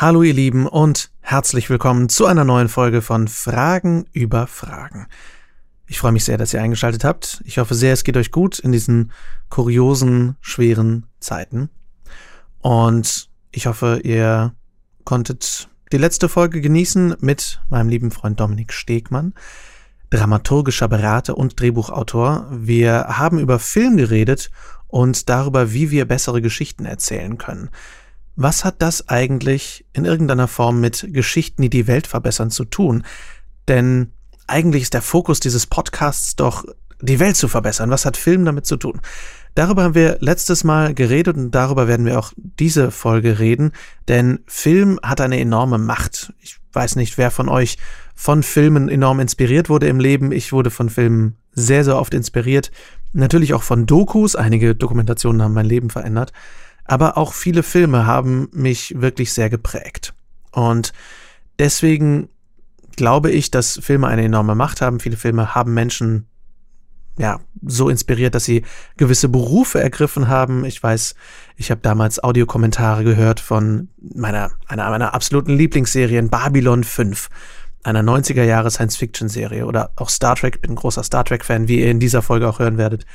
Hallo ihr Lieben und herzlich willkommen zu einer neuen Folge von Fragen über Fragen. Ich freue mich sehr, dass ihr eingeschaltet habt. Ich hoffe sehr, es geht euch gut in diesen kuriosen, schweren Zeiten. Und ich hoffe, ihr konntet die letzte Folge genießen mit meinem lieben Freund Dominik Stegmann, dramaturgischer Berater und Drehbuchautor. Wir haben über Film geredet und darüber, wie wir bessere Geschichten erzählen können. Was hat das eigentlich in irgendeiner Form mit Geschichten, die die Welt verbessern, zu tun? Denn eigentlich ist der Fokus dieses Podcasts doch, die Welt zu verbessern. Was hat Film damit zu tun? Darüber haben wir letztes Mal geredet und darüber werden wir auch diese Folge reden, denn Film hat eine enorme Macht. Ich weiß nicht, wer von euch von Filmen enorm inspiriert wurde im Leben. Ich wurde von Filmen sehr, sehr oft inspiriert. Natürlich auch von Dokus. Einige Dokumentationen haben mein Leben verändert aber auch viele Filme haben mich wirklich sehr geprägt. Und deswegen glaube ich, dass Filme eine enorme Macht haben. Viele Filme haben Menschen ja, so inspiriert, dass sie gewisse Berufe ergriffen haben. Ich weiß, ich habe damals Audiokommentare gehört von meiner, einer meiner absoluten Lieblingsserien Babylon 5, einer 90er Jahre Science-Fiction-Serie oder auch Star Trek, bin ein großer Star Trek-Fan, wie ihr in dieser Folge auch hören werdet.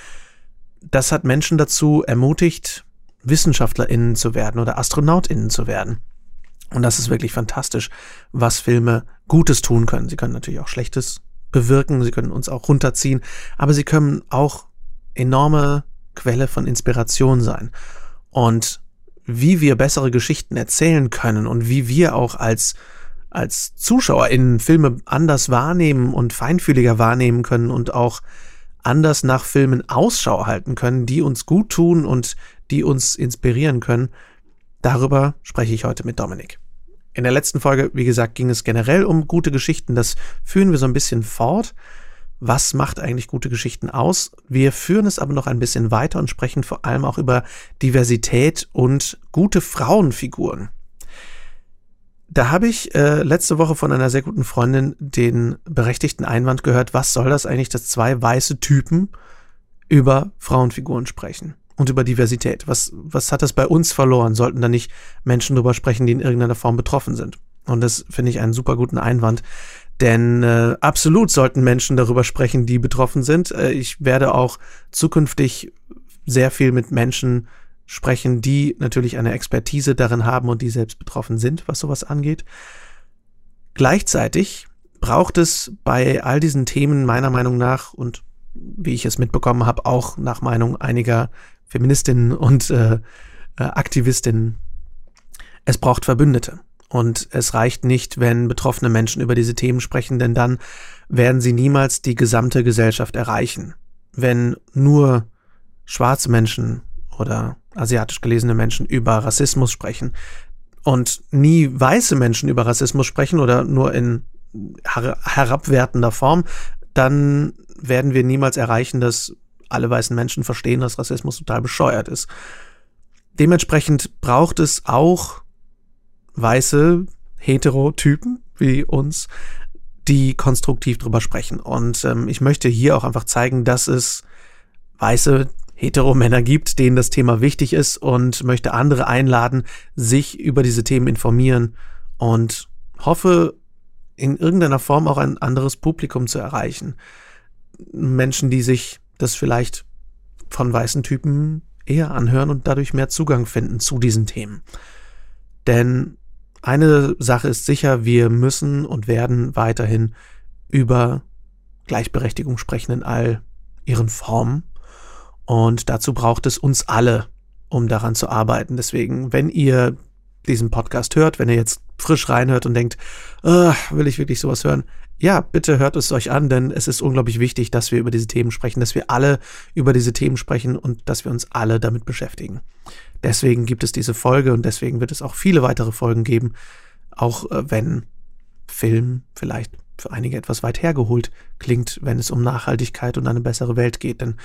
Das hat Menschen dazu ermutigt, WissenschaftlerInnen zu werden oder AstronautInnen zu werden. Und das ist wirklich fantastisch, was Filme Gutes tun können. Sie können natürlich auch Schlechtes bewirken, sie können uns auch runterziehen, aber sie können auch enorme Quelle von Inspiration sein. Und wie wir bessere Geschichten erzählen können und wie wir auch als als ZuschauerInnen Filme anders wahrnehmen und feinfühliger wahrnehmen können und auch anders nach Filmen Ausschau halten können, die uns gut tun und die uns inspirieren können. Darüber spreche ich heute mit Dominik. In der letzten Folge, wie gesagt, ging es generell um gute Geschichten. Das führen wir so ein bisschen fort. Was macht eigentlich gute Geschichten aus? Wir führen es aber noch ein bisschen weiter und sprechen vor allem auch über Diversität und gute Frauenfiguren. Da habe ich äh, letzte Woche von einer sehr guten Freundin den berechtigten Einwand gehört, was soll das eigentlich, dass zwei weiße Typen über Frauenfiguren sprechen und über Diversität? Was, was hat das bei uns verloren? Sollten da nicht Menschen drüber sprechen, die in irgendeiner Form betroffen sind? Und das finde ich einen super guten Einwand. Denn äh, absolut sollten Menschen darüber sprechen, die betroffen sind. Äh, ich werde auch zukünftig sehr viel mit Menschen sprechen, die natürlich eine Expertise darin haben und die selbst betroffen sind, was sowas angeht. Gleichzeitig braucht es bei all diesen Themen meiner Meinung nach und wie ich es mitbekommen habe, auch nach Meinung einiger Feministinnen und äh, äh, Aktivistinnen, es braucht Verbündete. Und es reicht nicht, wenn betroffene Menschen über diese Themen sprechen, denn dann werden sie niemals die gesamte Gesellschaft erreichen. Wenn nur schwarze Menschen oder asiatisch gelesene Menschen über Rassismus sprechen und nie weiße Menschen über Rassismus sprechen oder nur in her herabwertender Form, dann werden wir niemals erreichen, dass alle weißen Menschen verstehen, dass Rassismus total bescheuert ist. Dementsprechend braucht es auch weiße Heterotypen wie uns, die konstruktiv drüber sprechen. Und ähm, ich möchte hier auch einfach zeigen, dass es weiße Hetero-Männer gibt, denen das Thema wichtig ist und möchte andere einladen, sich über diese Themen informieren und hoffe, in irgendeiner Form auch ein anderes Publikum zu erreichen. Menschen, die sich das vielleicht von weißen Typen eher anhören und dadurch mehr Zugang finden zu diesen Themen. Denn eine Sache ist sicher, wir müssen und werden weiterhin über Gleichberechtigung sprechen in all ihren Formen und dazu braucht es uns alle, um daran zu arbeiten. Deswegen, wenn ihr diesen Podcast hört, wenn ihr jetzt frisch reinhört und denkt, will ich wirklich sowas hören? Ja, bitte hört es euch an, denn es ist unglaublich wichtig, dass wir über diese Themen sprechen, dass wir alle über diese Themen sprechen und dass wir uns alle damit beschäftigen. Deswegen gibt es diese Folge und deswegen wird es auch viele weitere Folgen geben, auch äh, wenn Film vielleicht für einige etwas weit hergeholt klingt, wenn es um Nachhaltigkeit und eine bessere Welt geht. Denn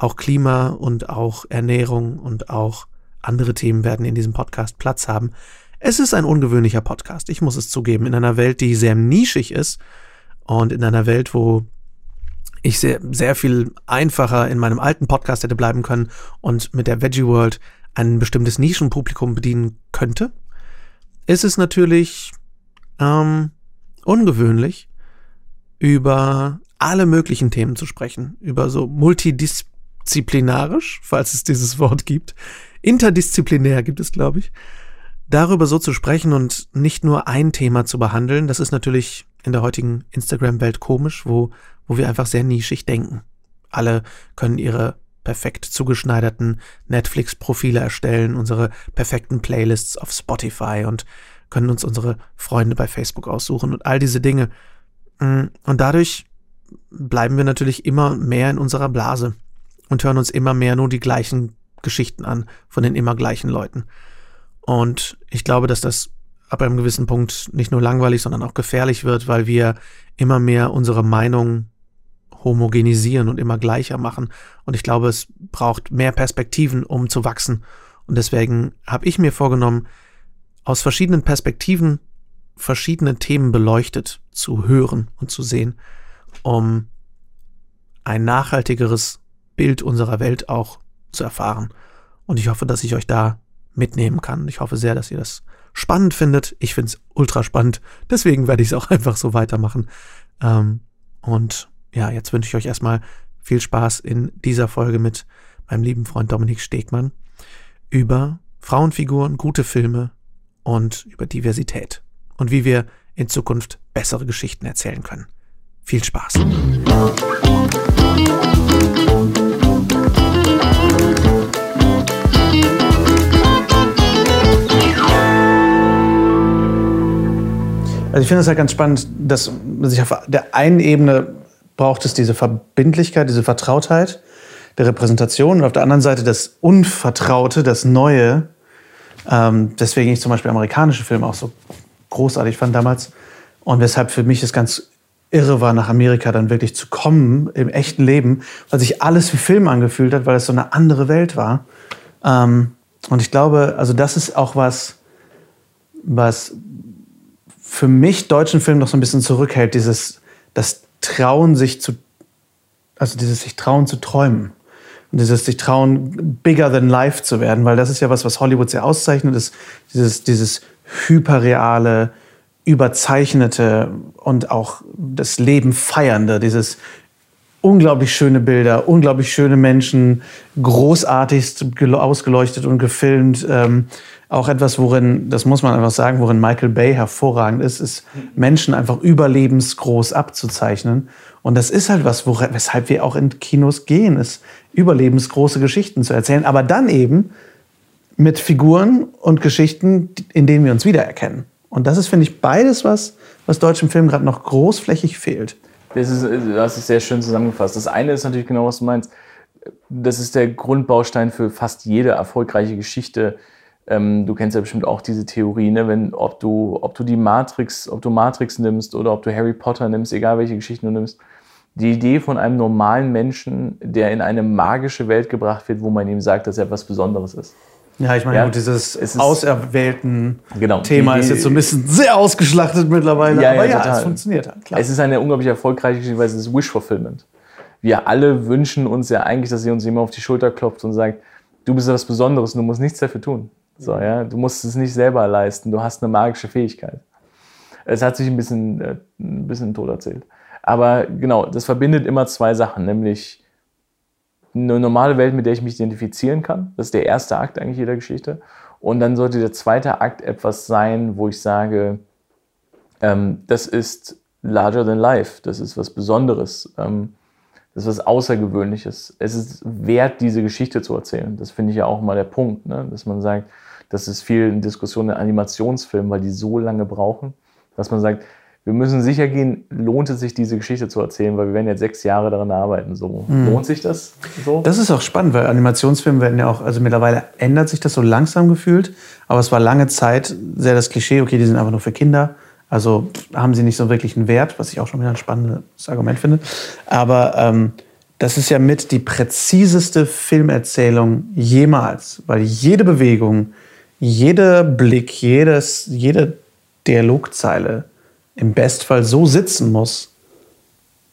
auch Klima und auch Ernährung und auch andere Themen werden in diesem Podcast Platz haben. Es ist ein ungewöhnlicher Podcast, ich muss es zugeben, in einer Welt, die sehr nischig ist und in einer Welt, wo ich sehr, sehr viel einfacher in meinem alten Podcast hätte bleiben können und mit der Veggie World ein bestimmtes Nischenpublikum bedienen könnte, ist es natürlich ähm, ungewöhnlich, über alle möglichen Themen zu sprechen, über so multidisziplinarisch, falls es dieses Wort gibt, interdisziplinär gibt es, glaube ich, darüber so zu sprechen und nicht nur ein Thema zu behandeln, das ist natürlich in der heutigen Instagram-Welt komisch, wo, wo wir einfach sehr nischig denken. Alle können ihre perfekt zugeschneiderten Netflix-Profile erstellen, unsere perfekten Playlists auf Spotify und können uns unsere Freunde bei Facebook aussuchen und all diese Dinge. Mm, und dadurch bleiben wir natürlich immer mehr in unserer Blase und hören uns immer mehr nur die gleichen Geschichten an von den immer gleichen Leuten. Und ich glaube, dass das ab einem gewissen Punkt nicht nur langweilig, sondern auch gefährlich wird, weil wir immer mehr unsere Meinung homogenisieren und immer gleicher machen. Und ich glaube, es braucht mehr Perspektiven, um zu wachsen. Und deswegen habe ich mir vorgenommen, aus verschiedenen Perspektiven verschiedene Themen beleuchtet zu hören und zu sehen, um ein nachhaltigeres Bild unserer Welt auch zu erfahren. Und ich hoffe, dass ich euch da mitnehmen kann. Ich hoffe sehr, dass ihr das spannend findet. Ich finde es ultra spannend. Deswegen werde ich es auch einfach so weitermachen. Ähm, und ja, jetzt wünsche ich euch erstmal viel Spaß in dieser Folge mit meinem lieben Freund Dominik Stegmann über Frauenfiguren, gute Filme und über Diversität und wie wir in Zukunft bessere Geschichten erzählen können. Viel Spaß! Also ich finde es halt ganz spannend, dass man sich auf der einen Ebene braucht es diese Verbindlichkeit, diese Vertrautheit der Repräsentation und auf der anderen Seite das Unvertraute, das Neue. Ähm, deswegen ich zum Beispiel amerikanische Filme auch so großartig fand damals und weshalb für mich es ganz irre war, nach Amerika dann wirklich zu kommen im echten Leben, weil sich alles wie Film angefühlt hat, weil es so eine andere Welt war. Ähm, und ich glaube, also das ist auch was, was für mich deutschen Film noch so ein bisschen zurückhält, dieses, das Trauen, sich zu, also dieses sich trauen zu träumen. Und dieses sich trauen, bigger than life zu werden, weil das ist ja was, was Hollywood sehr auszeichnet, ist dieses, dieses hyperreale, überzeichnete und auch das Leben feiernde, dieses unglaublich schöne Bilder, unglaublich schöne Menschen, großartigst ausgeleuchtet und gefilmt. Ähm, auch etwas, worin, das muss man einfach sagen, worin Michael Bay hervorragend ist, ist Menschen einfach überlebensgroß abzuzeichnen. Und das ist halt was, worin, weshalb wir auch in Kinos gehen, ist überlebensgroße Geschichten zu erzählen, aber dann eben mit Figuren und Geschichten, in denen wir uns wiedererkennen. Und das ist, finde ich, beides was, was deutschem Film gerade noch großflächig fehlt. Das ist, das ist sehr schön zusammengefasst. Das eine ist natürlich genau, was du meinst. Das ist der Grundbaustein für fast jede erfolgreiche Geschichte, ähm, du kennst ja bestimmt auch diese Theorie, ne? Wenn, ob, du, ob du die Matrix, ob du Matrix nimmst oder ob du Harry Potter nimmst, egal welche Geschichten du nimmst. Die Idee von einem normalen Menschen, der in eine magische Welt gebracht wird, wo man ihm sagt, dass er etwas Besonderes ist. Ja, ich meine, ja, dieses ist, auserwählten genau, Thema die, die, ist jetzt so ein bisschen sehr ausgeschlachtet mittlerweile. Ja, aber ja, ja es funktioniert halt. Klar. Es ist eine unglaublich erfolgreiche Geschichte, weil es ist Wish-Fulfillment. Wir alle wünschen uns ja eigentlich, dass sie uns jemand auf die Schulter klopft und sagt, du bist etwas Besonderes und du musst nichts dafür tun. So, ja? Du musst es nicht selber leisten, du hast eine magische Fähigkeit. Es hat sich ein bisschen, äh, ein bisschen tot erzählt. Aber genau, das verbindet immer zwei Sachen, nämlich eine normale Welt, mit der ich mich identifizieren kann. Das ist der erste Akt eigentlich jeder Geschichte. Und dann sollte der zweite Akt etwas sein, wo ich sage, ähm, das ist larger than life, das ist was Besonderes. Ähm, das ist was Außergewöhnliches. Es ist wert, diese Geschichte zu erzählen. Das finde ich ja auch mal der Punkt, ne? dass man sagt, das ist viel in Diskussion in Animationsfilmen, weil die so lange brauchen, dass man sagt, wir müssen sicher gehen, lohnt es sich, diese Geschichte zu erzählen, weil wir werden jetzt sechs Jahre daran arbeiten. So. Mhm. Lohnt sich das so? Das ist auch spannend, weil Animationsfilme werden ja auch, also mittlerweile ändert sich das so langsam gefühlt, aber es war lange Zeit sehr das Klischee, okay, die sind einfach nur für Kinder. Also haben sie nicht so wirklich einen Wert, was ich auch schon wieder ein spannendes Argument finde. Aber ähm, das ist ja mit die präziseste Filmerzählung jemals, weil jede Bewegung, jeder Blick, jedes, jede Dialogzeile im Bestfall so sitzen muss,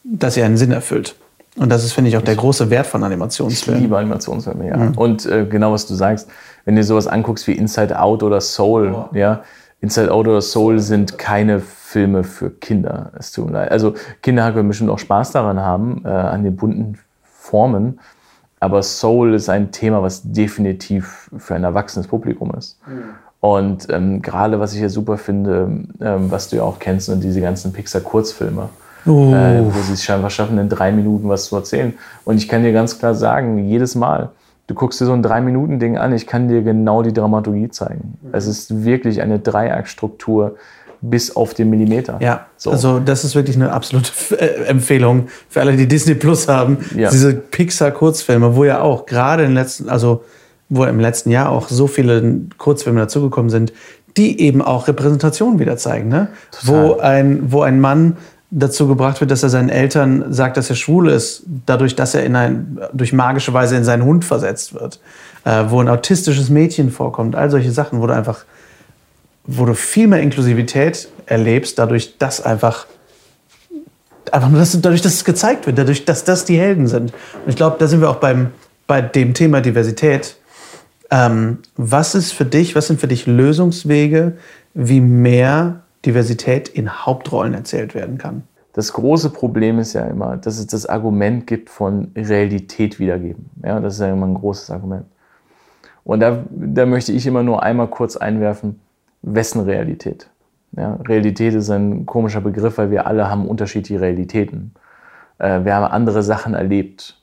dass sie einen Sinn erfüllt. Und das ist, finde ich, auch der große Wert von Animationsfilmen. Ich liebe Animationsfilme, ja. Mhm. Und äh, genau was du sagst, wenn du sowas anguckst wie Inside Out oder Soul, oh. ja, Inside Out oder Soul sind keine Filme für Kinder. Es tut mir leid. Also Kinder können bestimmt auch Spaß daran haben, äh, an den bunten Formen. Aber Soul ist ein Thema, was definitiv für ein erwachsenes Publikum ist. Mhm. Und ähm, gerade was ich hier super finde, ähm, was du ja auch kennst, sind diese ganzen Pixar-Kurzfilme. Oh. Äh, wo sie es scheinbar schaffen, in drei Minuten was zu erzählen. Und ich kann dir ganz klar sagen, jedes Mal, du guckst dir so ein Drei-Minuten-Ding an, ich kann dir genau die Dramaturgie zeigen. Mhm. Es ist wirklich eine Dreiaktstruktur bis auf den Millimeter. Ja, so. also das ist wirklich eine absolute äh, Empfehlung für alle, die Disney Plus haben. Ja. Diese Pixar-Kurzfilme, wo ja auch gerade im letzten, also wo im letzten Jahr auch so viele Kurzfilme dazugekommen sind, die eben auch Repräsentation wieder zeigen. Ne? Wo, ein, wo ein Mann dazu gebracht wird, dass er seinen Eltern sagt, dass er schwul ist, dadurch, dass er in ein, durch magische Weise in seinen Hund versetzt wird, äh, wo ein autistisches Mädchen vorkommt, all solche Sachen, wo du einfach, wo du viel mehr Inklusivität erlebst, dadurch, dass einfach, einfach nur, dass, dadurch, dass es gezeigt wird, dadurch, dass das die Helden sind. Und ich glaube, da sind wir auch beim, bei dem Thema Diversität. Ähm, was ist für dich, was sind für dich Lösungswege, wie mehr Diversität in Hauptrollen erzählt werden kann? Das große Problem ist ja immer, dass es das Argument gibt von Realität wiedergeben. Ja, das ist ja immer ein großes Argument. Und da, da möchte ich immer nur einmal kurz einwerfen, wessen Realität? Ja, Realität ist ein komischer Begriff, weil wir alle haben unterschiedliche Realitäten. Äh, wir haben andere Sachen erlebt.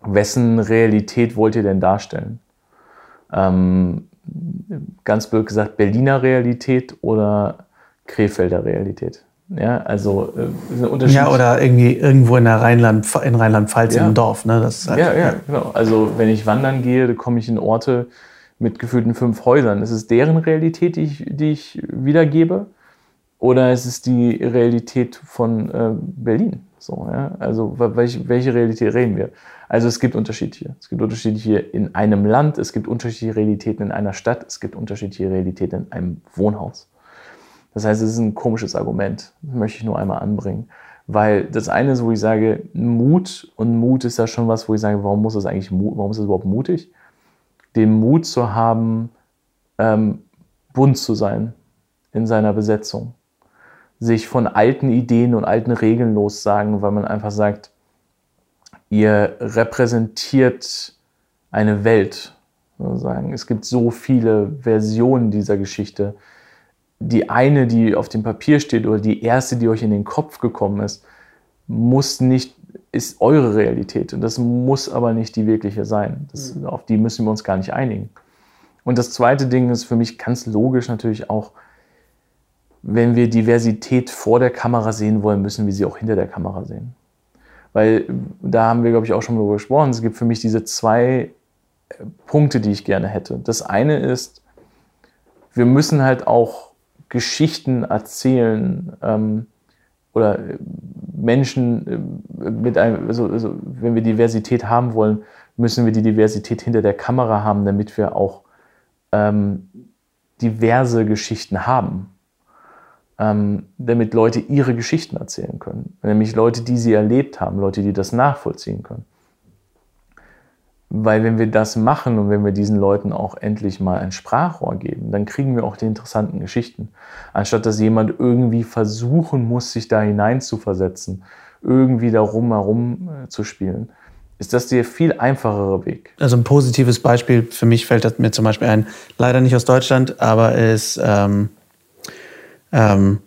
Wessen Realität wollt ihr denn darstellen? ähm, ganz blöd gesagt, Berliner Realität oder Krefelder Realität. Ja, also äh, Unterschied. Ja, oder irgendwie irgendwo in der Rheinland, in Rheinland-Pfalz ja. im Dorf. Ne? Das halt, ja, ja, genau. Also wenn ich wandern gehe, komme ich in Orte mit gefühlten fünf Häusern. Ist es deren Realität, die ich, die ich wiedergebe? Oder ist es die Realität von äh, Berlin? So, ja? Also welche, welche Realität reden wir? Also es gibt unterschiedliche. Es gibt unterschiedliche in einem Land, es gibt unterschiedliche Realitäten in einer Stadt, es gibt unterschiedliche Realitäten in einem Wohnhaus. Das heißt, es ist ein komisches Argument, das möchte ich nur einmal anbringen. Weil das eine ist, wo ich sage, Mut, und Mut ist ja schon was, wo ich sage, warum muss das eigentlich, warum ist das überhaupt mutig? Den Mut zu haben, ähm, bunt zu sein in seiner Besetzung sich von alten Ideen und alten Regeln lossagen, weil man einfach sagt, ihr repräsentiert eine Welt. Sozusagen. Es gibt so viele Versionen dieser Geschichte. Die eine, die auf dem Papier steht oder die erste, die euch in den Kopf gekommen ist, muss nicht, ist eure Realität. Und das muss aber nicht die wirkliche sein. Das, mhm. Auf die müssen wir uns gar nicht einigen. Und das zweite Ding ist für mich ganz logisch natürlich auch, wenn wir Diversität vor der Kamera sehen wollen, müssen wir sie auch hinter der Kamera sehen. Weil da haben wir, glaube ich, auch schon darüber gesprochen. Es gibt für mich diese zwei äh, Punkte, die ich gerne hätte. Das eine ist, wir müssen halt auch Geschichten erzählen ähm, oder äh, Menschen äh, mit einem, also, also wenn wir Diversität haben wollen, müssen wir die Diversität hinter der Kamera haben, damit wir auch ähm, diverse Geschichten haben ähm, damit Leute ihre Geschichten erzählen können. Nämlich Leute, die sie erlebt haben, Leute, die das nachvollziehen können. Weil wenn wir das machen und wenn wir diesen Leuten auch endlich mal ein Sprachrohr geben, dann kriegen wir auch die interessanten Geschichten. Anstatt dass jemand irgendwie versuchen muss, sich da hinein zu versetzen, irgendwie darum herum äh, zu spielen, ist das der viel einfachere Weg. Also ein positives Beispiel für mich fällt mir zum Beispiel ein, leider nicht aus Deutschland, aber ist ähm, ähm,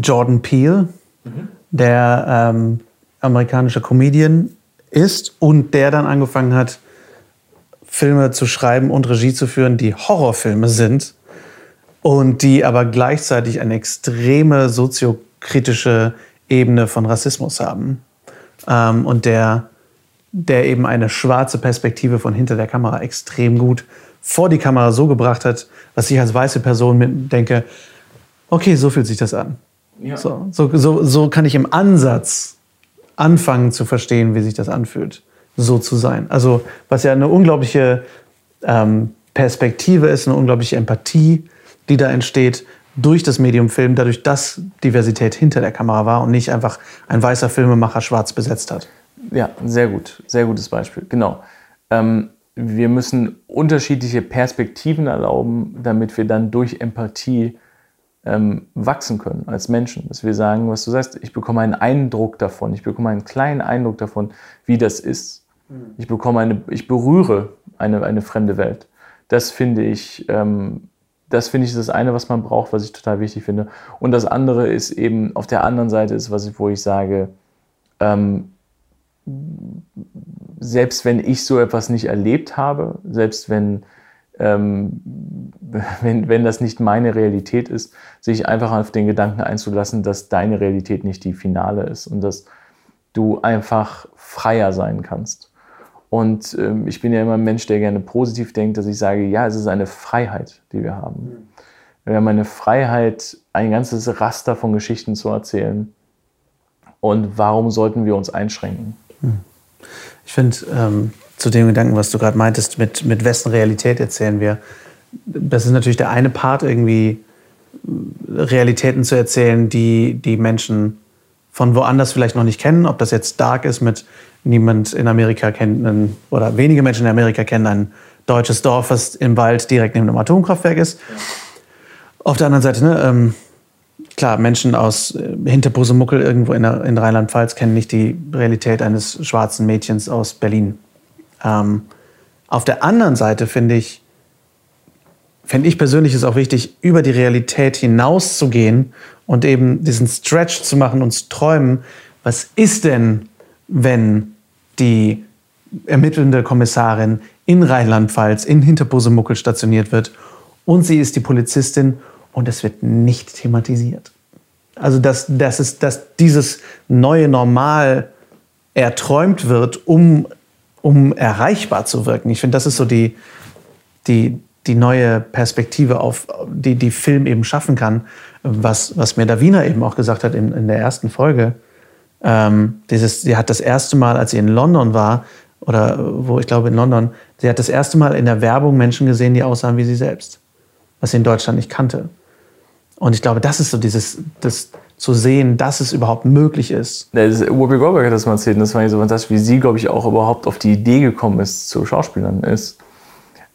Jordan Peele, mhm. der ähm, amerikanischer Comedian ist und der dann angefangen hat, Filme zu schreiben und Regie zu führen, die Horrorfilme sind und die aber gleichzeitig eine extreme soziokritische Ebene von Rassismus haben. Ähm, und der, der eben eine schwarze Perspektive von hinter der Kamera extrem gut vor die Kamera so gebracht hat, dass ich als weiße Person mit denke, okay, so fühlt sich das an. Ja. So, so, so, so kann ich im Ansatz anfangen zu verstehen, wie sich das anfühlt, so zu sein. Also was ja eine unglaubliche ähm, Perspektive ist, eine unglaubliche Empathie, die da entsteht durch das Medium Film, dadurch, dass Diversität hinter der Kamera war und nicht einfach ein weißer Filmemacher schwarz besetzt hat. Ja, sehr gut, sehr gutes Beispiel, genau. Ähm, wir müssen unterschiedliche Perspektiven erlauben, damit wir dann durch Empathie ähm, wachsen können als Menschen. Dass wir sagen, was du sagst, ich bekomme einen Eindruck davon, ich bekomme einen kleinen Eindruck davon, wie das ist. Mhm. Ich bekomme eine, ich berühre eine, eine fremde Welt. Das finde ich, ähm, das finde ich das eine, was man braucht, was ich total wichtig finde. Und das andere ist eben auf der anderen Seite ist, was ich, wo ich sage, ähm, selbst wenn ich so etwas nicht erlebt habe, selbst wenn, ähm, wenn, wenn das nicht meine Realität ist, sich einfach auf den Gedanken einzulassen, dass deine Realität nicht die finale ist und dass du einfach freier sein kannst. Und ähm, ich bin ja immer ein Mensch, der gerne positiv denkt, dass ich sage, ja, es ist eine Freiheit, die wir haben. Mhm. Wir haben eine Freiheit, ein ganzes Raster von Geschichten zu erzählen. Und warum sollten wir uns einschränken? Mhm. Ich finde, ähm, zu dem Gedanken, was du gerade meintest, mit, mit wessen Realität erzählen wir, das ist natürlich der eine Part, irgendwie Realitäten zu erzählen, die die Menschen von woanders vielleicht noch nicht kennen. Ob das jetzt Dark ist mit niemand in Amerika kennt einen, oder wenige Menschen in Amerika kennen ein deutsches Dorf, was im Wald direkt neben einem Atomkraftwerk ist. Auf der anderen Seite, ne, ähm, klar, Menschen aus äh, Hinterbusemuckel irgendwo in, in Rheinland-Pfalz kennen nicht die Realität eines schwarzen Mädchens aus Berlin. Ähm, auf der anderen Seite finde ich, finde ich persönlich ist auch wichtig, über die Realität hinauszugehen und eben diesen Stretch zu machen und zu träumen, was ist denn, wenn die ermittelnde Kommissarin in Rheinland-Pfalz in Hinterbusemuckel stationiert wird und sie ist die Polizistin und es wird nicht thematisiert. Also dass, dass, es, dass dieses neue Normal erträumt wird, um, um erreichbar zu wirken. Ich finde, das ist so die, die, die neue Perspektive, auf die die Film eben schaffen kann, was, was mir Davina eben auch gesagt hat in, in der ersten Folge. Ähm, dieses, sie hat das erste Mal, als sie in London war, oder wo ich glaube in London, sie hat das erste Mal in der Werbung Menschen gesehen, die aussahen wie sie selbst, was sie in Deutschland nicht kannte. Und ich glaube, das ist so dieses, das zu sehen, dass es überhaupt möglich ist. Das, Whoopi Goldberg hat das mal erzählt, und das war so fantastisch, wie sie, glaube ich, auch überhaupt auf die Idee gekommen ist, zu Schauspielern ist,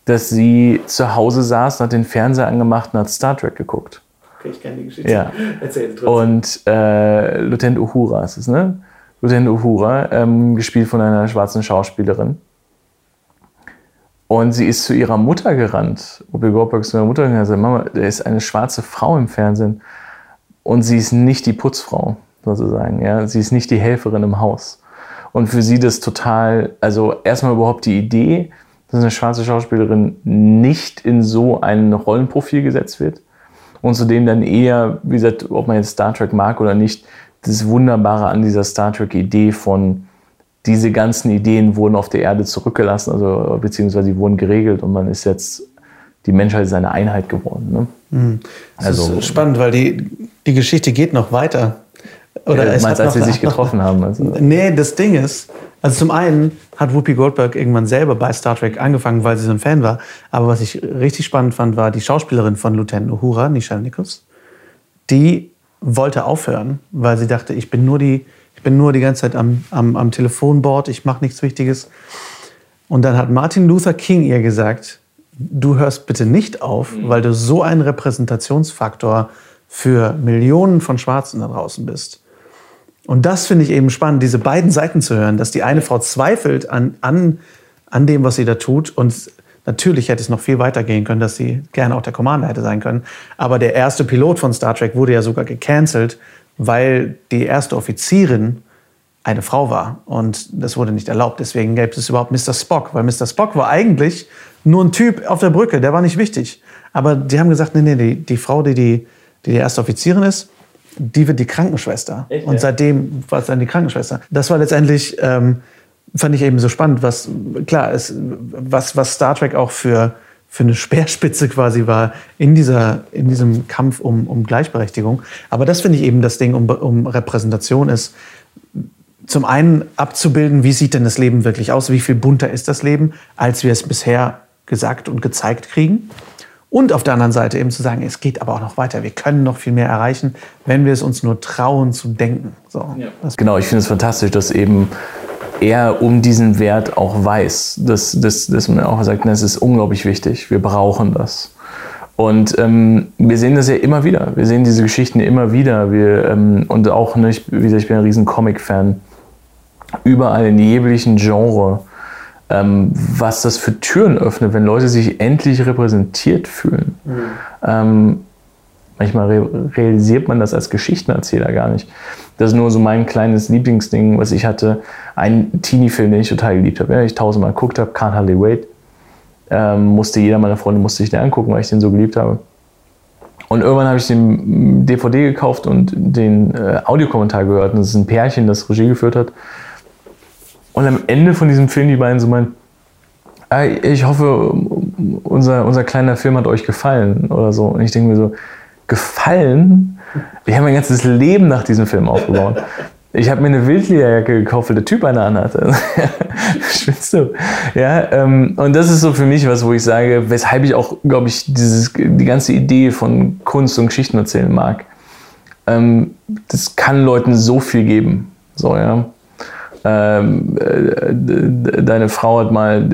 dass sie zu Hause saß, hat den Fernseher angemacht und hat Star Trek geguckt. Okay, ich kenne die Geschichte. Ja. Erzähl trotzdem. Und äh, Lieutenant Uhura ist es, ne? Lieutenant Uhura, ähm, gespielt von einer schwarzen Schauspielerin. Und sie ist zu ihrer Mutter gerannt. Whoopi Goldberg ist zu ihrer Mutter gerannt und gesagt, Mama, da ist eine schwarze Frau im Fernsehen. Und sie ist nicht die Putzfrau, sozusagen. Ja? Sie ist nicht die Helferin im Haus. Und für sie das total, also erstmal überhaupt die Idee, dass eine schwarze Schauspielerin nicht in so ein Rollenprofil gesetzt wird. Und zudem dann eher, wie gesagt, ob man jetzt Star Trek mag oder nicht, das Wunderbare an dieser Star Trek-Idee von, diese ganzen Ideen wurden auf der Erde zurückgelassen, also beziehungsweise die wurden geregelt und man ist jetzt, die Menschheit ist eine Einheit geworden. Ne? Mhm. Das also, ist spannend, weil die, die Geschichte geht noch weiter. Oder äh, es meinst, als sie sich getroffen haben? Also. Nee, das Ding ist, also zum einen hat Whoopi Goldberg irgendwann selber bei Star Trek angefangen, weil sie so ein Fan war. Aber was ich richtig spannend fand, war die Schauspielerin von Lieutenant Uhura, Nichelle Nichols. Die wollte aufhören, weil sie dachte, ich bin nur die bin nur die ganze Zeit am, am, am Telefonboard, ich mache nichts Wichtiges. Und dann hat Martin Luther King ihr gesagt, du hörst bitte nicht auf, mhm. weil du so ein Repräsentationsfaktor für Millionen von Schwarzen da draußen bist. Und das finde ich eben spannend, diese beiden Seiten zu hören, dass die eine Frau zweifelt an, an, an dem, was sie da tut. Und natürlich hätte es noch viel weiter gehen können, dass sie gerne auch der Commander hätte sein können. Aber der erste Pilot von Star Trek wurde ja sogar gecancelt, weil die erste Offizierin eine Frau war und das wurde nicht erlaubt. Deswegen gab es überhaupt Mr. Spock, weil Mr. Spock war eigentlich nur ein Typ auf der Brücke, der war nicht wichtig. Aber die haben gesagt, nee, nee, die, die Frau, die die, die die erste Offizierin ist, die wird die Krankenschwester. Echt, und seitdem war es dann die Krankenschwester. Das war letztendlich, ähm, fand ich eben so spannend, was, klar, es, was, was Star Trek auch für für eine Speerspitze quasi war in, dieser, in diesem Kampf um, um Gleichberechtigung. Aber das finde ich eben das Ding um, um Repräsentation ist, zum einen abzubilden, wie sieht denn das Leben wirklich aus, wie viel bunter ist das Leben, als wir es bisher gesagt und gezeigt kriegen. Und auf der anderen Seite eben zu sagen, es geht aber auch noch weiter. Wir können noch viel mehr erreichen, wenn wir es uns nur trauen zu denken. So, ja. Genau, ich finde es fantastisch, dass eben er um diesen Wert auch weiß, dass, dass, dass man auch sagt, das ist unglaublich wichtig, wir brauchen das. Und ähm, wir sehen das ja immer wieder. Wir sehen diese Geschichten immer wieder. Wir, ähm, und auch, ne, ich, wie gesagt, ich bin ein riesen Comic-Fan. Überall in jeglichen Genre, ähm, was das für Türen öffnet, wenn Leute sich endlich repräsentiert fühlen. Mhm. Ähm, manchmal re realisiert man das als Geschichtenerzähler gar nicht. Das ist nur so mein kleines Lieblingsding, was ich hatte. Ein Teenie-Film, den ich total geliebt habe, den ich tausendmal geguckt habe, Can't Hardly Wait ähm, musste jeder meiner Freunde musste sich den angucken, weil ich den so geliebt habe. Und irgendwann habe ich den DVD gekauft und den äh, Audiokommentar gehört. Und das ist ein Pärchen, das Regie geführt hat. Und am Ende von diesem Film die beiden so meinen, ich hoffe, unser, unser kleiner Film hat euch gefallen oder so. Und ich denke mir so, gefallen? Ich habe mein ganzes Leben nach diesem Film aufgebaut. Ich habe mir eine Wildlederjacke gekauft, weil der Typ eine anhatte. Schwitzt du? Ja, ähm, und das ist so für mich was, wo ich sage, weshalb ich auch, glaube ich, dieses, die ganze Idee von Kunst und Geschichten erzählen mag. Ähm, das kann Leuten so viel geben. So, ja. Ähm, äh, deine Frau hat mal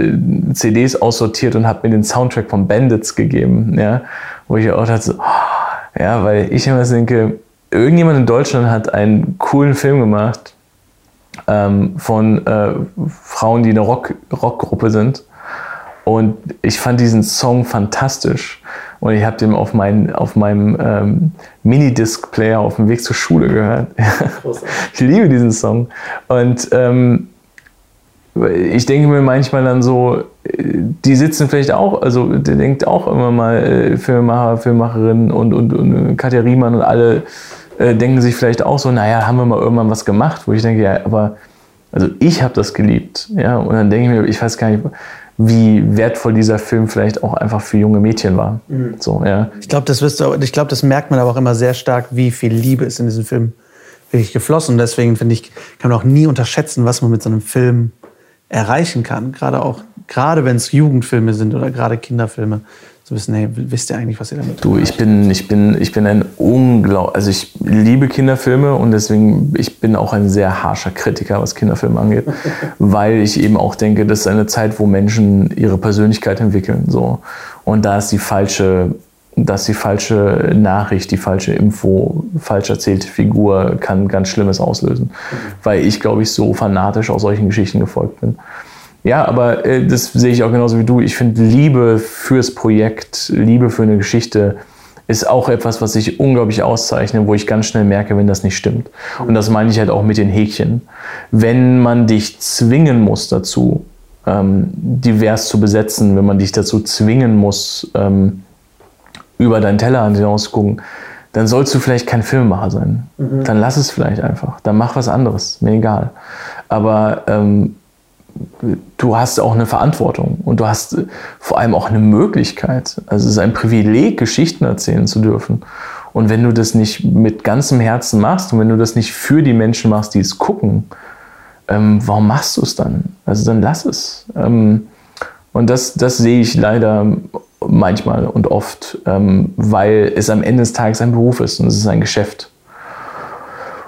CDs aussortiert und hat mir den Soundtrack von Bandits gegeben, ja, wo ich auch dachte, oh, ja, weil ich immer denke, irgendjemand in Deutschland hat einen coolen Film gemacht ähm, von äh, Frauen, die eine Rock, Rockgruppe sind. Und ich fand diesen Song fantastisch. Und ich habe den auf, mein, auf meinem ähm, Minidisc-Player auf dem Weg zur Schule gehört. ich liebe diesen Song. Und ähm, ich denke mir manchmal dann so, die sitzen vielleicht auch, also der denkt auch immer mal äh, Filmemacher, Filmemacherinnen und, und, und Katja Riemann und alle äh, denken sich vielleicht auch so, naja, haben wir mal irgendwann was gemacht, wo ich denke, ja, aber also ich habe das geliebt. Ja, und dann denke ich mir, ich weiß gar nicht, wie wertvoll dieser Film vielleicht auch einfach für junge Mädchen war. Mhm. So, ja. Ich glaube, das wirst du, ich glaube, das merkt man aber auch immer sehr stark, wie viel Liebe ist in diesem Film wirklich geflossen. Und deswegen finde ich, kann man auch nie unterschätzen, was man mit so einem Film erreichen kann. Gerade auch, gerade wenn es Jugendfilme sind oder gerade Kinderfilme zu wissen, hey, wisst ihr eigentlich, was ihr damit tut? Du, ich bin, ich bin, ich bin ein unglaublich, also ich liebe Kinderfilme und deswegen, ich bin auch ein sehr harscher Kritiker, was Kinderfilme angeht, weil ich eben auch denke, das ist eine Zeit, wo Menschen ihre Persönlichkeit entwickeln, so. Und da ist die falsche, dass die falsche Nachricht, die falsche Info, falsch erzählte Figur kann ganz Schlimmes auslösen, mhm. weil ich, glaube ich, so fanatisch aus solchen Geschichten gefolgt bin. Ja, aber äh, das sehe ich auch genauso wie du. Ich finde, Liebe fürs Projekt, Liebe für eine Geschichte ist auch etwas, was sich unglaublich auszeichnet, wo ich ganz schnell merke, wenn das nicht stimmt. Und das meine ich halt auch mit den Häkchen. Wenn man dich zwingen muss dazu, ähm, divers zu besetzen, wenn man dich dazu zwingen muss, ähm, über deinen Tellerrand hinaus zu gucken, dann sollst du vielleicht kein Filmemacher sein. Mhm. Dann lass es vielleicht einfach. Dann mach was anderes. Mir egal. Aber ähm, du hast auch eine Verantwortung und du hast vor allem auch eine Möglichkeit. Also es ist ein Privileg, Geschichten erzählen zu dürfen. Und wenn du das nicht mit ganzem Herzen machst und wenn du das nicht für die Menschen machst, die es gucken, ähm, warum machst du es dann? Also dann lass es. Ähm, und das, das sehe ich leider manchmal und oft, ähm, weil es am Ende des Tages ein Beruf ist und es ist ein Geschäft.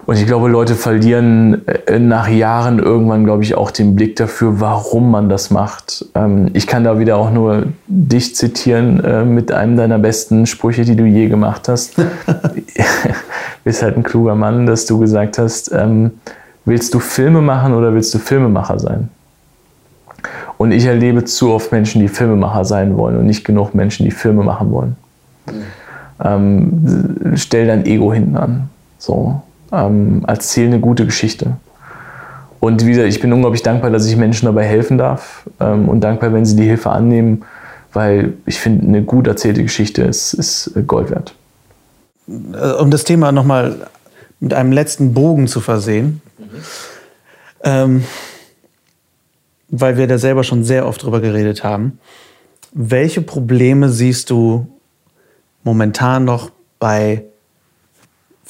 Und ich glaube, Leute verlieren äh, nach Jahren irgendwann, glaube ich, auch den Blick dafür, warum man das macht. Ähm, ich kann da wieder auch nur dich zitieren äh, mit einem deiner besten Sprüche, die du je gemacht hast. du bist halt ein kluger Mann, dass du gesagt hast, ähm, willst du Filme machen oder willst du Filmemacher sein? Und ich erlebe zu oft Menschen, die Filmemacher sein wollen und nicht genug Menschen, die Filme machen wollen. Mhm. Ähm, stell dein Ego hinten an. So ähm, erzähl eine gute Geschichte. Und wie gesagt, ich bin unglaublich dankbar, dass ich Menschen dabei helfen darf ähm, und dankbar, wenn sie die Hilfe annehmen, weil ich finde, eine gut erzählte Geschichte ist, ist Gold wert. Äh, um das Thema nochmal mit einem letzten Bogen zu versehen, mhm. ähm, weil wir da selber schon sehr oft drüber geredet haben. Welche Probleme siehst du momentan noch bei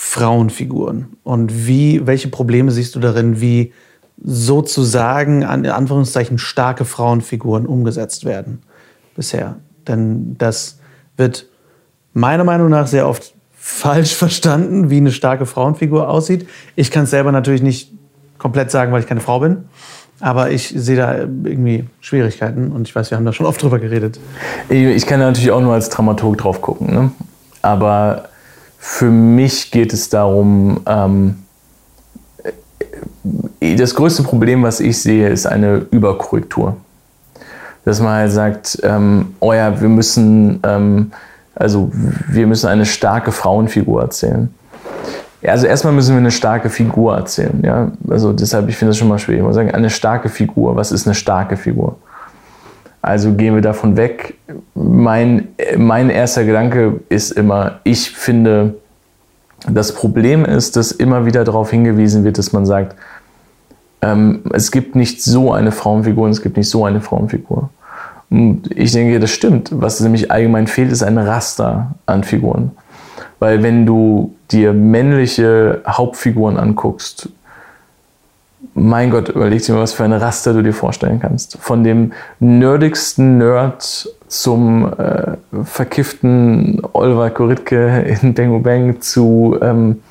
Frauenfiguren und wie, welche Probleme siehst du darin, wie sozusagen an Anführungszeichen starke Frauenfiguren umgesetzt werden bisher? Denn das wird meiner Meinung nach sehr oft falsch verstanden, wie eine starke Frauenfigur aussieht. Ich kann es selber natürlich nicht komplett sagen, weil ich keine Frau bin. Aber ich sehe da irgendwie Schwierigkeiten und ich weiß, wir haben da schon oft drüber geredet. Ich, kann natürlich auch nur als Dramaturg drauf gucken. Ne? Aber für mich geht es darum, ähm, das größte Problem, was ich sehe, ist eine Überkorrektur. Dass man halt sagt, ähm, oh ja, wir müssen, ähm, also wir müssen eine starke Frauenfigur erzählen. Ja, also erstmal müssen wir eine starke Figur erzählen. Ja? Also deshalb, ich finde das schon mal schwierig. Ich muss sagen, eine starke Figur. Was ist eine starke Figur? Also gehen wir davon weg. Mein, mein erster Gedanke ist immer, ich finde, das Problem ist, dass immer wieder darauf hingewiesen wird, dass man sagt, ähm, es gibt nicht so eine Frauenfigur und es gibt nicht so eine Frauenfigur. Und ich denke, das stimmt. Was nämlich allgemein fehlt, ist ein Raster an Figuren. Weil wenn du dir männliche Hauptfiguren anguckst, mein Gott, überleg dir mal, was für ein Raster du dir vorstellen kannst. Von dem nerdigsten Nerd zum äh, verkifften Oliver Koritke in Bang Bang zu ähm,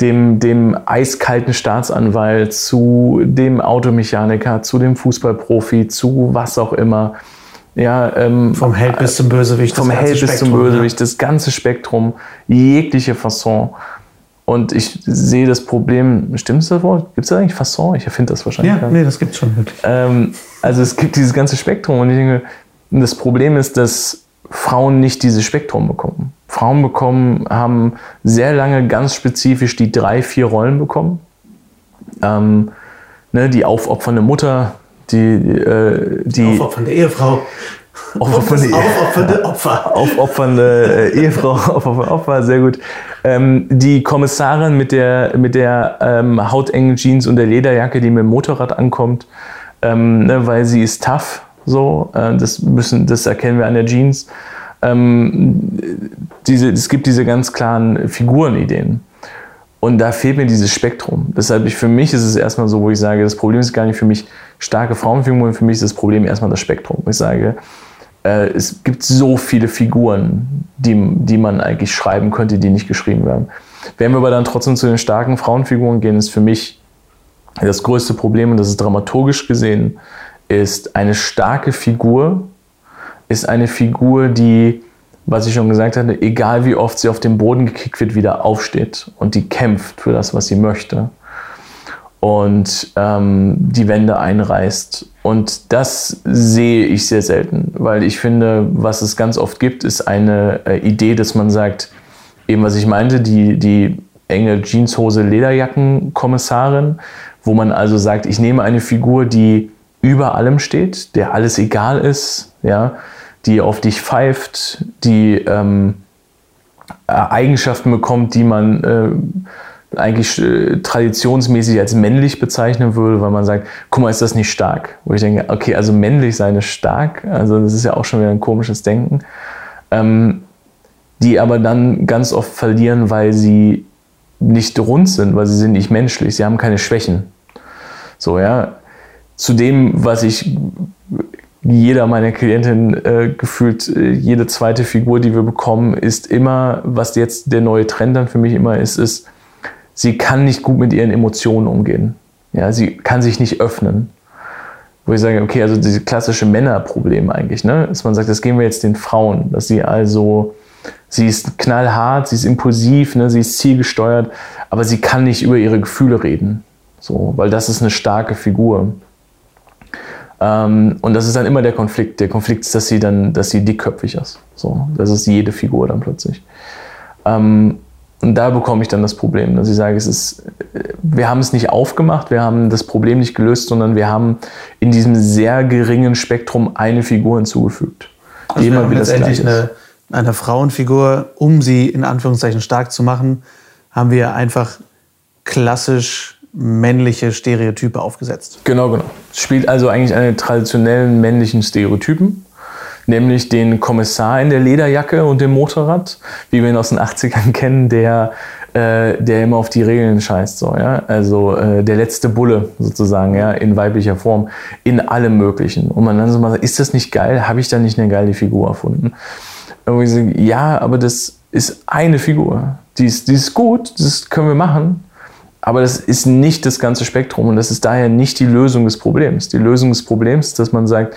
dem, dem eiskalten Staatsanwalt, zu dem Automechaniker, zu dem Fußballprofi, zu was auch immer. Ja, ähm, vom Held bis zum Bösewicht. Vom Held bis zum Bösewicht, ja. das ganze Spektrum, jegliche Fasson. Und ich sehe das Problem, stimmt das Wort? Gibt es da eigentlich Fasson? Ich erfinde das wahrscheinlich. Ja, nee, das gibt es schon wirklich. Ähm, also es gibt dieses ganze Spektrum und ich denke, das Problem ist, dass Frauen nicht dieses Spektrum bekommen. Frauen bekommen, haben sehr lange ganz spezifisch die drei, vier Rollen bekommen. Ähm, ne, die aufopfernde Mutter, die, äh, die aufopfernde Ehefrau. Aufopfernde, aufopfernde Opfer. Aufopfernde äh, Ehefrau, aufopfernde Opfer, sehr gut. Ähm, die Kommissarin mit der, mit der ähm, hautengen Jeans und der Lederjacke, die mit dem Motorrad ankommt, ähm, ne, weil sie ist tough. So, äh, das, müssen, das erkennen wir an der Jeans. Ähm, diese, es gibt diese ganz klaren Figurenideen. Und da fehlt mir dieses Spektrum. Deshalb, ich, für mich ist es erstmal so, wo ich sage, das Problem ist gar nicht für mich starke Frauenfiguren, für mich ist das Problem erstmal das Spektrum. Ich sage, äh, es gibt so viele Figuren, die, die man eigentlich schreiben könnte, die nicht geschrieben werden. Wenn wir aber dann trotzdem zu den starken Frauenfiguren gehen, ist für mich das größte Problem, und das ist dramaturgisch gesehen, ist eine starke Figur, ist eine Figur, die was ich schon gesagt hatte, egal wie oft sie auf den Boden gekickt wird, wieder aufsteht und die kämpft für das, was sie möchte und ähm, die Wände einreißt. Und das sehe ich sehr selten, weil ich finde, was es ganz oft gibt, ist eine äh, Idee, dass man sagt, eben was ich meinte, die, die enge Jeanshose Lederjacken-Kommissarin, wo man also sagt, ich nehme eine Figur, die über allem steht, der alles egal ist, ja, die auf dich pfeift, die ähm, Eigenschaften bekommt, die man äh, eigentlich äh, traditionsmäßig als männlich bezeichnen würde, weil man sagt, guck mal, ist das nicht stark? Wo ich denke, okay, also männlich sei es stark, also das ist ja auch schon wieder ein komisches Denken, ähm, die aber dann ganz oft verlieren, weil sie nicht rund sind, weil sie sind nicht menschlich, sie haben keine Schwächen. So, ja. Zu dem, was ich jeder meiner Klientinnen äh, gefühlt, äh, jede zweite Figur, die wir bekommen, ist immer, was jetzt der neue Trend dann für mich immer ist, ist, sie kann nicht gut mit ihren Emotionen umgehen. Ja, sie kann sich nicht öffnen. Wo ich sage, okay, also diese klassische Männerproblem eigentlich, ne? Dass man sagt, das gehen wir jetzt den Frauen, dass sie also, sie ist knallhart, sie ist impulsiv, ne? sie ist zielgesteuert, aber sie kann nicht über ihre Gefühle reden. So, weil das ist eine starke Figur. Ähm, und das ist dann immer der Konflikt. Der Konflikt ist, dass sie dann, dass sie dickköpfig ist. So, das ist jede Figur dann plötzlich. Ähm, und da bekomme ich dann das Problem, dass ich sage, es ist, wir haben es nicht aufgemacht, wir haben das Problem nicht gelöst, sondern wir haben in diesem sehr geringen Spektrum eine Figur hinzugefügt. Also die immer wieder letztendlich eine, eine Frauenfigur, um sie in Anführungszeichen stark zu machen, haben wir einfach klassisch männliche Stereotype aufgesetzt. Genau, genau. Es spielt also eigentlich einen traditionellen männlichen Stereotypen, nämlich den Kommissar in der Lederjacke und dem Motorrad, wie wir ihn aus den 80ern kennen, der, äh, der immer auf die Regeln scheißt. So, ja? Also äh, der letzte Bulle sozusagen, ja, in weiblicher Form, in allem Möglichen. Und man dann so mal sagt, ist das nicht geil? Habe ich da nicht eine geile Figur erfunden? Und ich sage, ja, aber das ist eine Figur. Die ist, die ist gut, das können wir machen aber das ist nicht das ganze Spektrum und das ist daher nicht die Lösung des Problems. Die Lösung des Problems ist, dass man sagt,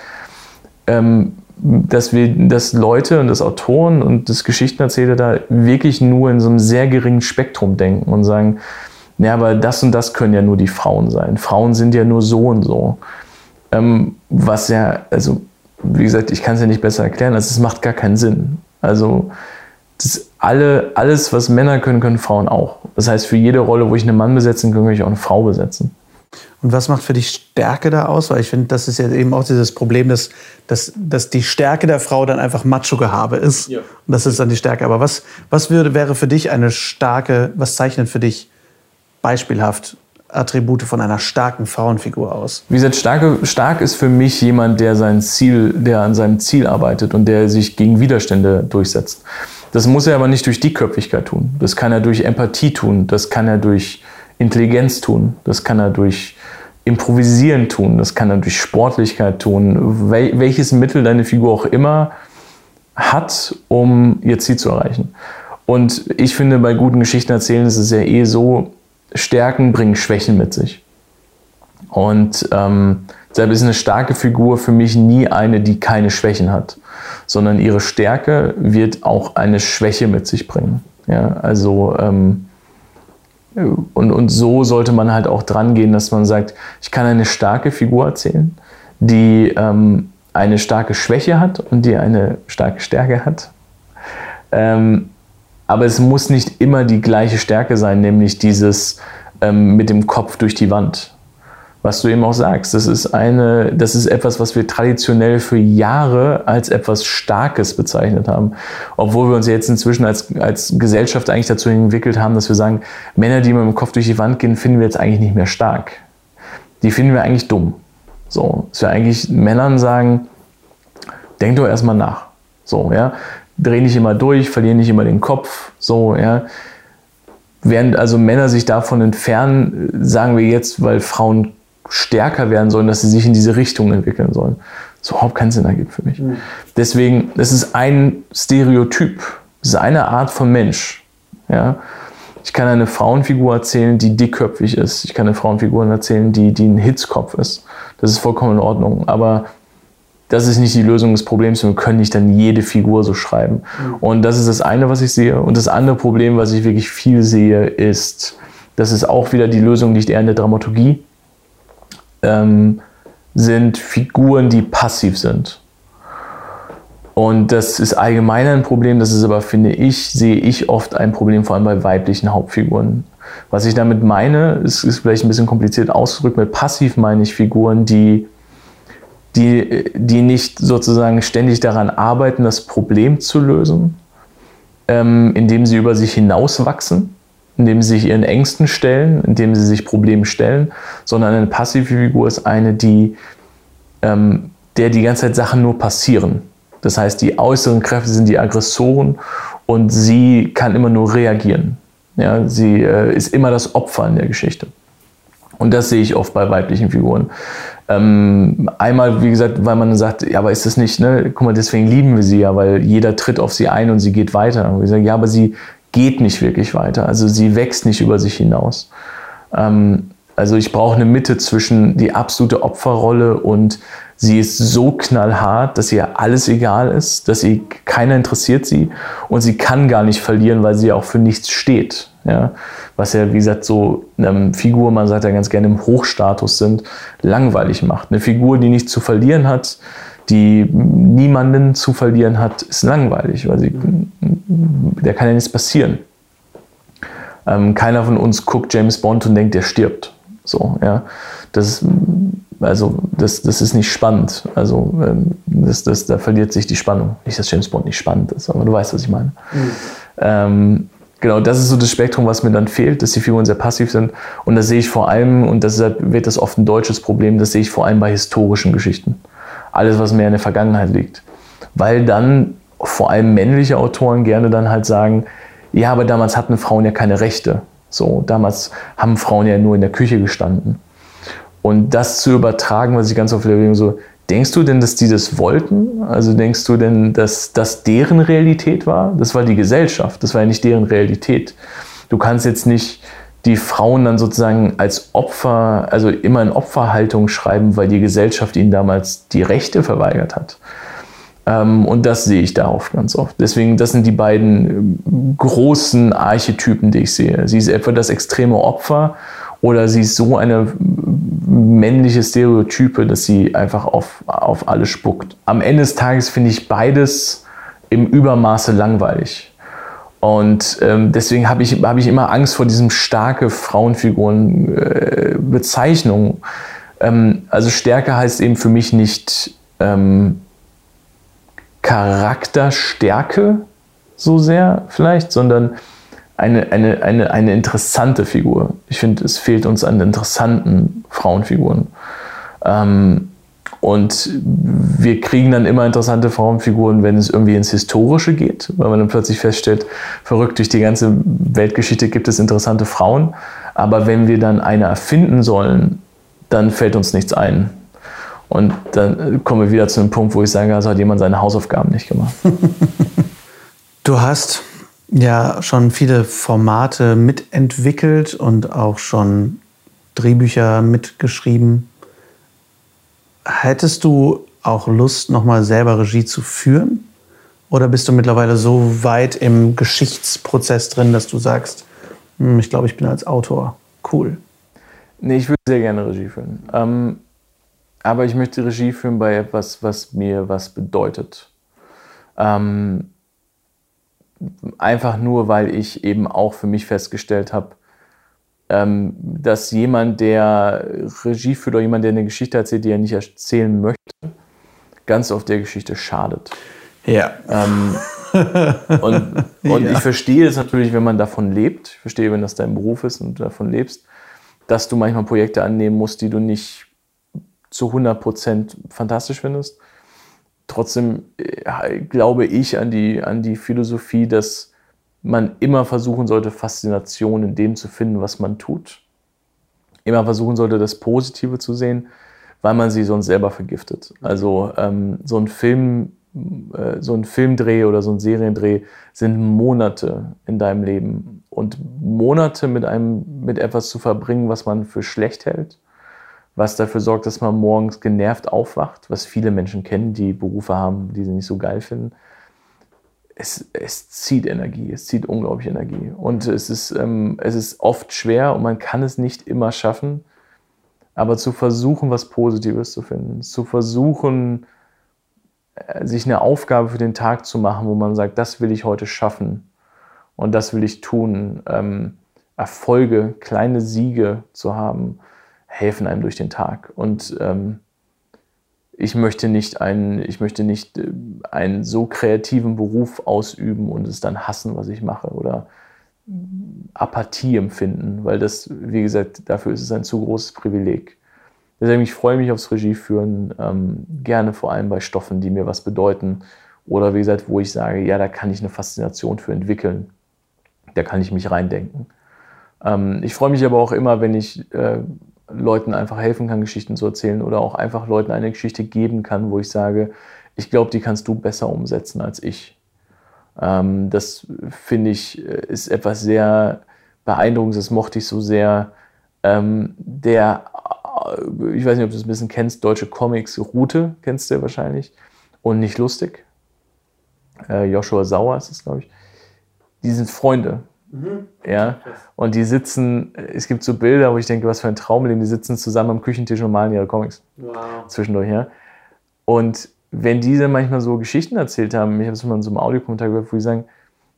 ähm, dass wir, dass Leute und das Autoren und das Geschichtenerzähler da wirklich nur in so einem sehr geringen Spektrum denken und sagen, ja, aber das und das können ja nur die Frauen sein. Frauen sind ja nur so und so. Ähm, was ja, also, wie gesagt, ich kann es ja nicht besser erklären, also es macht gar keinen Sinn. Also, das alle, alles, was Männer können, können Frauen auch. Das heißt, für jede Rolle, wo ich einen Mann besetzen kann, kann ich auch eine Frau besetzen. Und was macht für dich Stärke da aus? Weil ich finde, das ist ja eben auch dieses Problem, dass, dass, dass die Stärke der Frau dann einfach Macho-Gehabe ist. Ja. Und das ist dann die Stärke. Aber was, was würde, wäre für dich eine starke, was zeichnet für dich beispielhaft Attribute von einer starken Frauenfigur aus? Wie gesagt, starke, stark ist für mich jemand, der sein Ziel, der an seinem Ziel arbeitet und der sich gegen Widerstände durchsetzt. Das muss er aber nicht durch Dickköpfigkeit tun. Das kann er durch Empathie tun. Das kann er durch Intelligenz tun. Das kann er durch Improvisieren tun. Das kann er durch Sportlichkeit tun. Wel welches Mittel deine Figur auch immer hat, um ihr Ziel zu erreichen. Und ich finde, bei guten Geschichten erzählen ist es ja eh so, Stärken bringen Schwächen mit sich. Und ähm, deshalb ist eine starke Figur für mich nie eine, die keine Schwächen hat, sondern ihre Stärke wird auch eine Schwäche mit sich bringen. Ja, also ähm, und, und so sollte man halt auch dran gehen, dass man sagt, ich kann eine starke Figur erzählen, die ähm, eine starke Schwäche hat und die eine starke Stärke hat. Ähm, aber es muss nicht immer die gleiche Stärke sein, nämlich dieses ähm, mit dem Kopf durch die Wand. Was du eben auch sagst, das ist, eine, das ist etwas, was wir traditionell für Jahre als etwas Starkes bezeichnet haben. Obwohl wir uns jetzt inzwischen als, als Gesellschaft eigentlich dazu entwickelt haben, dass wir sagen, Männer, die mit dem Kopf durch die Wand gehen, finden wir jetzt eigentlich nicht mehr stark. Die finden wir eigentlich dumm. So, dass wir eigentlich Männern sagen, denk doch erstmal nach. So, ja dreh nicht immer durch, verliere nicht immer den Kopf, so, ja. Während also Männer sich davon entfernen, sagen wir jetzt, weil Frauen stärker werden sollen, dass sie sich in diese Richtung entwickeln sollen. Das überhaupt keinen Sinn ergibt für mich. Mhm. Deswegen, das ist ein Stereotyp. Das ist eine Art von Mensch. Ja. Ich kann eine Frauenfigur erzählen, die dickköpfig ist. Ich kann eine Frauenfigur erzählen, die, die ein Hitzkopf ist. Das ist vollkommen in Ordnung. Aber das ist nicht die Lösung des Problems. Wir können nicht dann jede Figur so schreiben. Mhm. Und das ist das eine, was ich sehe. Und das andere Problem, was ich wirklich viel sehe, ist, das ist auch wieder die Lösung, nicht eher in der Dramaturgie, ähm, sind Figuren, die passiv sind. Und das ist allgemein ein Problem, das ist aber, finde ich, sehe ich oft ein Problem, vor allem bei weiblichen Hauptfiguren. Was ich damit meine, ist, ist vielleicht ein bisschen kompliziert ausgedrückt, mit passiv meine ich Figuren, die die, die nicht sozusagen ständig daran arbeiten, das Problem zu lösen, ähm, indem sie über sich hinauswachsen, indem sie sich ihren Ängsten stellen, indem sie sich Problemen stellen, sondern eine passive Figur ist eine, die, ähm, der die ganze Zeit Sachen nur passieren. Das heißt, die äußeren Kräfte sind die Aggressoren und sie kann immer nur reagieren. Ja, sie äh, ist immer das Opfer in der Geschichte. Und das sehe ich oft bei weiblichen Figuren. Ähm, einmal, wie gesagt, weil man sagt, ja, aber ist das nicht, ne? Guck mal, deswegen lieben wir sie ja, weil jeder tritt auf sie ein und sie geht weiter. Und wir sagen, ja, aber sie geht nicht wirklich weiter. Also sie wächst nicht über sich hinaus. Ähm, also ich brauche eine Mitte zwischen die absolute Opferrolle und sie ist so knallhart, dass ihr alles egal ist, dass sie keiner interessiert sie und sie kann gar nicht verlieren, weil sie auch für nichts steht. Ja? Was ja, wie gesagt, so eine Figur, man sagt ja ganz gerne im Hochstatus sind, langweilig macht. Eine Figur, die nichts zu verlieren hat, die niemanden zu verlieren hat, ist langweilig, weil sie, der kann ja nichts passieren. Ähm, keiner von uns guckt James Bond und denkt, der stirbt. So, ja. Das ist, also, das, das ist nicht spannend. Also, ähm, das, das, da verliert sich die Spannung. Nicht, dass James Bond nicht spannend ist, aber du weißt, was ich meine. Mhm. Ähm, genau, das ist so das Spektrum, was mir dann fehlt, dass die Figuren sehr passiv sind. Und das sehe ich vor allem, und deshalb wird das oft ein deutsches Problem, das sehe ich vor allem bei historischen Geschichten. Alles, was mehr in der Vergangenheit liegt. Weil dann vor allem männliche Autoren gerne dann halt sagen, ja, aber damals hatten Frauen ja keine Rechte. So, damals haben Frauen ja nur in der Küche gestanden. Und das zu übertragen, was ich ganz oft erlebe, so, denkst du denn, dass die das wollten? Also denkst du denn, dass das deren Realität war? Das war die Gesellschaft, das war ja nicht deren Realität. Du kannst jetzt nicht die Frauen dann sozusagen als Opfer, also immer in Opferhaltung schreiben, weil die Gesellschaft ihnen damals die Rechte verweigert hat. Ähm, und das sehe ich da oft ganz oft. Deswegen, das sind die beiden ähm, großen Archetypen, die ich sehe. Sie ist etwa das extreme Opfer oder sie ist so eine männliche Stereotype, dass sie einfach auf, auf alles spuckt. Am Ende des Tages finde ich beides im Übermaße langweilig. Und ähm, deswegen habe ich, hab ich immer Angst vor diesem starke Frauenfiguren-Bezeichnung. Äh, ähm, also Stärke heißt eben für mich nicht ähm, Charakterstärke so sehr vielleicht, sondern eine, eine, eine, eine interessante Figur. Ich finde, es fehlt uns an interessanten Frauenfiguren. Ähm, und wir kriegen dann immer interessante Frauenfiguren, wenn es irgendwie ins Historische geht, weil man dann plötzlich feststellt, verrückt durch die ganze Weltgeschichte gibt es interessante Frauen. Aber wenn wir dann eine erfinden sollen, dann fällt uns nichts ein. Und dann kommen wir wieder zu einem Punkt, wo ich sage, also hat jemand seine Hausaufgaben nicht gemacht. Du hast ja schon viele Formate mitentwickelt und auch schon Drehbücher mitgeschrieben. Hättest du auch Lust, nochmal selber Regie zu führen? Oder bist du mittlerweile so weit im Geschichtsprozess drin, dass du sagst, hm, ich glaube, ich bin als Autor cool? Nee, ich würde sehr gerne Regie führen. Ähm, aber ich möchte Regie führen bei etwas, was mir was bedeutet. Ähm, einfach nur, weil ich eben auch für mich festgestellt habe, dass jemand, der Regie führt oder jemand, der eine Geschichte erzählt, die er nicht erzählen möchte, ganz oft der Geschichte schadet. Ja. Ähm, und, und ja. ich verstehe es natürlich, wenn man davon lebt. Ich verstehe, wenn das dein Beruf ist und du davon lebst, dass du manchmal Projekte annehmen musst, die du nicht zu 100% fantastisch findest. Trotzdem äh, glaube ich an die, an die Philosophie, dass man immer versuchen sollte, Faszination in dem zu finden, was man tut. Immer versuchen sollte, das Positive zu sehen, weil man sie sonst selber vergiftet. Also ähm, so ein Film, äh, so ein Filmdreh oder so ein Seriendreh sind Monate in deinem Leben. Und Monate mit einem, mit etwas zu verbringen, was man für schlecht hält, was dafür sorgt, dass man morgens genervt aufwacht, was viele Menschen kennen, die Berufe haben, die sie nicht so geil finden es, es zieht Energie, es zieht unglaublich Energie. Und es ist, ähm, es ist oft schwer und man kann es nicht immer schaffen, aber zu versuchen, was Positives zu finden, zu versuchen, äh, sich eine Aufgabe für den Tag zu machen, wo man sagt, das will ich heute schaffen und das will ich tun. Ähm, Erfolge, kleine Siege zu haben, helfen einem durch den Tag. Und ähm, ich möchte nicht einen, ich möchte nicht äh, einen so kreativen Beruf ausüben und es dann hassen, was ich mache oder Apathie empfinden, weil das, wie gesagt, dafür ist es ein zu großes Privileg. Deswegen, ich freue mich aufs Regieführen, ähm, gerne vor allem bei Stoffen, die mir was bedeuten oder wie gesagt, wo ich sage, ja, da kann ich eine Faszination für entwickeln, da kann ich mich reindenken. Ähm, ich freue mich aber auch immer, wenn ich äh, Leuten einfach helfen kann, Geschichten zu erzählen oder auch einfach Leuten eine Geschichte geben kann, wo ich sage, ich glaube, die kannst du besser umsetzen als ich. Ähm, das finde ich ist etwas sehr beeindruckendes, das mochte ich so sehr. Ähm, der, ich weiß nicht, ob du das ein bisschen kennst, deutsche Comics, Route kennst du ja wahrscheinlich und nicht lustig. Äh, Joshua Sauer ist es, glaube ich. Die sind Freunde. Mhm. Ja, und die sitzen, es gibt so Bilder, wo ich denke, was für ein Traumleben, die sitzen zusammen am Küchentisch und malen ihre Comics. Wow. Zwischendurch, ja. Und wenn diese manchmal so Geschichten erzählt haben, ich habe es mal in so einem Audiokommentar gehört, wo die sagen,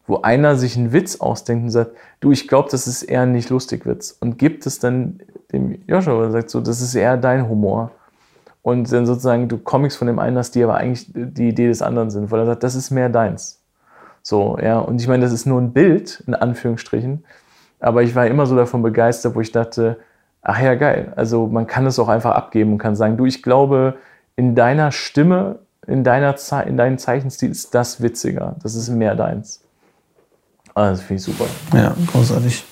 wo einer sich einen Witz ausdenkt und sagt, du, ich glaube, das ist eher ein nicht lustig Witz. Und gibt es dann dem Joshua und sagt so, das ist eher dein Humor. Und dann sozusagen du Comics von dem einen hast, die aber eigentlich die Idee des anderen sind, weil er sagt, das ist mehr deins. So, ja. Und ich meine, das ist nur ein Bild, in Anführungsstrichen. Aber ich war immer so davon begeistert, wo ich dachte, ach ja, geil. Also man kann es auch einfach abgeben und kann sagen, du, ich glaube, in deiner Stimme, in, deiner Ze in deinem Zeichenstil ist das witziger. Das ist mehr deins. Also, das finde ich super. Ja, großartig.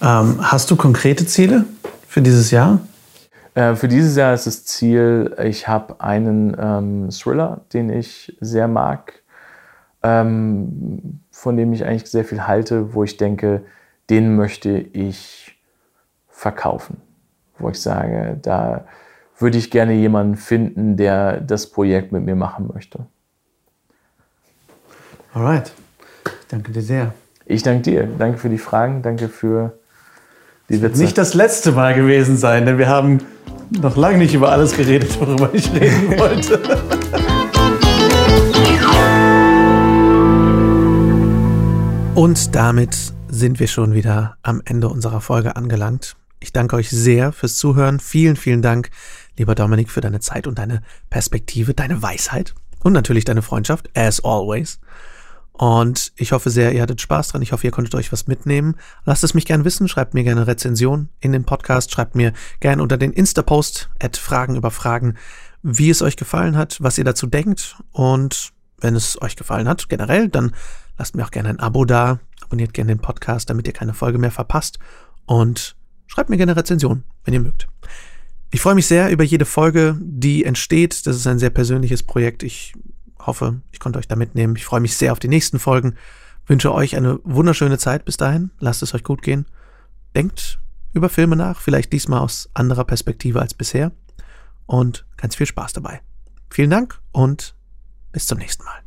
Ähm, hast du konkrete Ziele für dieses Jahr? Äh, für dieses Jahr ist das Ziel, ich habe einen ähm, Thriller, den ich sehr mag ähm, von dem ich eigentlich sehr viel halte, wo ich denke, den möchte ich verkaufen, wo ich sage, da würde ich gerne jemanden finden, der das Projekt mit mir machen möchte. Alright. Ich danke dir sehr. Ich danke dir. Danke für die Fragen. Danke für die Witze. Nicht das letzte Mal gewesen sein, denn wir haben noch lange nicht über alles geredet, worüber ich reden wollte. Und damit sind wir schon wieder am Ende unserer Folge angelangt. Ich danke euch sehr fürs Zuhören. Vielen, vielen Dank, lieber Dominik, für deine Zeit und deine Perspektive, deine Weisheit und natürlich deine Freundschaft, as always. Und ich hoffe sehr, ihr hattet Spaß dran. Ich hoffe, ihr konntet euch was mitnehmen. Lasst es mich gern wissen. Schreibt mir gerne Rezension in den Podcast. Schreibt mir gern unter den Insta-Post at Fragen über Fragen, wie es euch gefallen hat, was ihr dazu denkt. Und wenn es euch gefallen hat, generell, dann lasst mir auch gerne ein Abo da. Abonniert gerne den Podcast, damit ihr keine Folge mehr verpasst. Und schreibt mir gerne Rezension, wenn ihr mögt. Ich freue mich sehr über jede Folge, die entsteht. Das ist ein sehr persönliches Projekt. Ich hoffe, ich konnte euch da mitnehmen. Ich freue mich sehr auf die nächsten Folgen. Wünsche euch eine wunderschöne Zeit bis dahin. Lasst es euch gut gehen. Denkt über Filme nach, vielleicht diesmal aus anderer Perspektive als bisher. Und ganz viel Spaß dabei. Vielen Dank und bis zum nächsten Mal.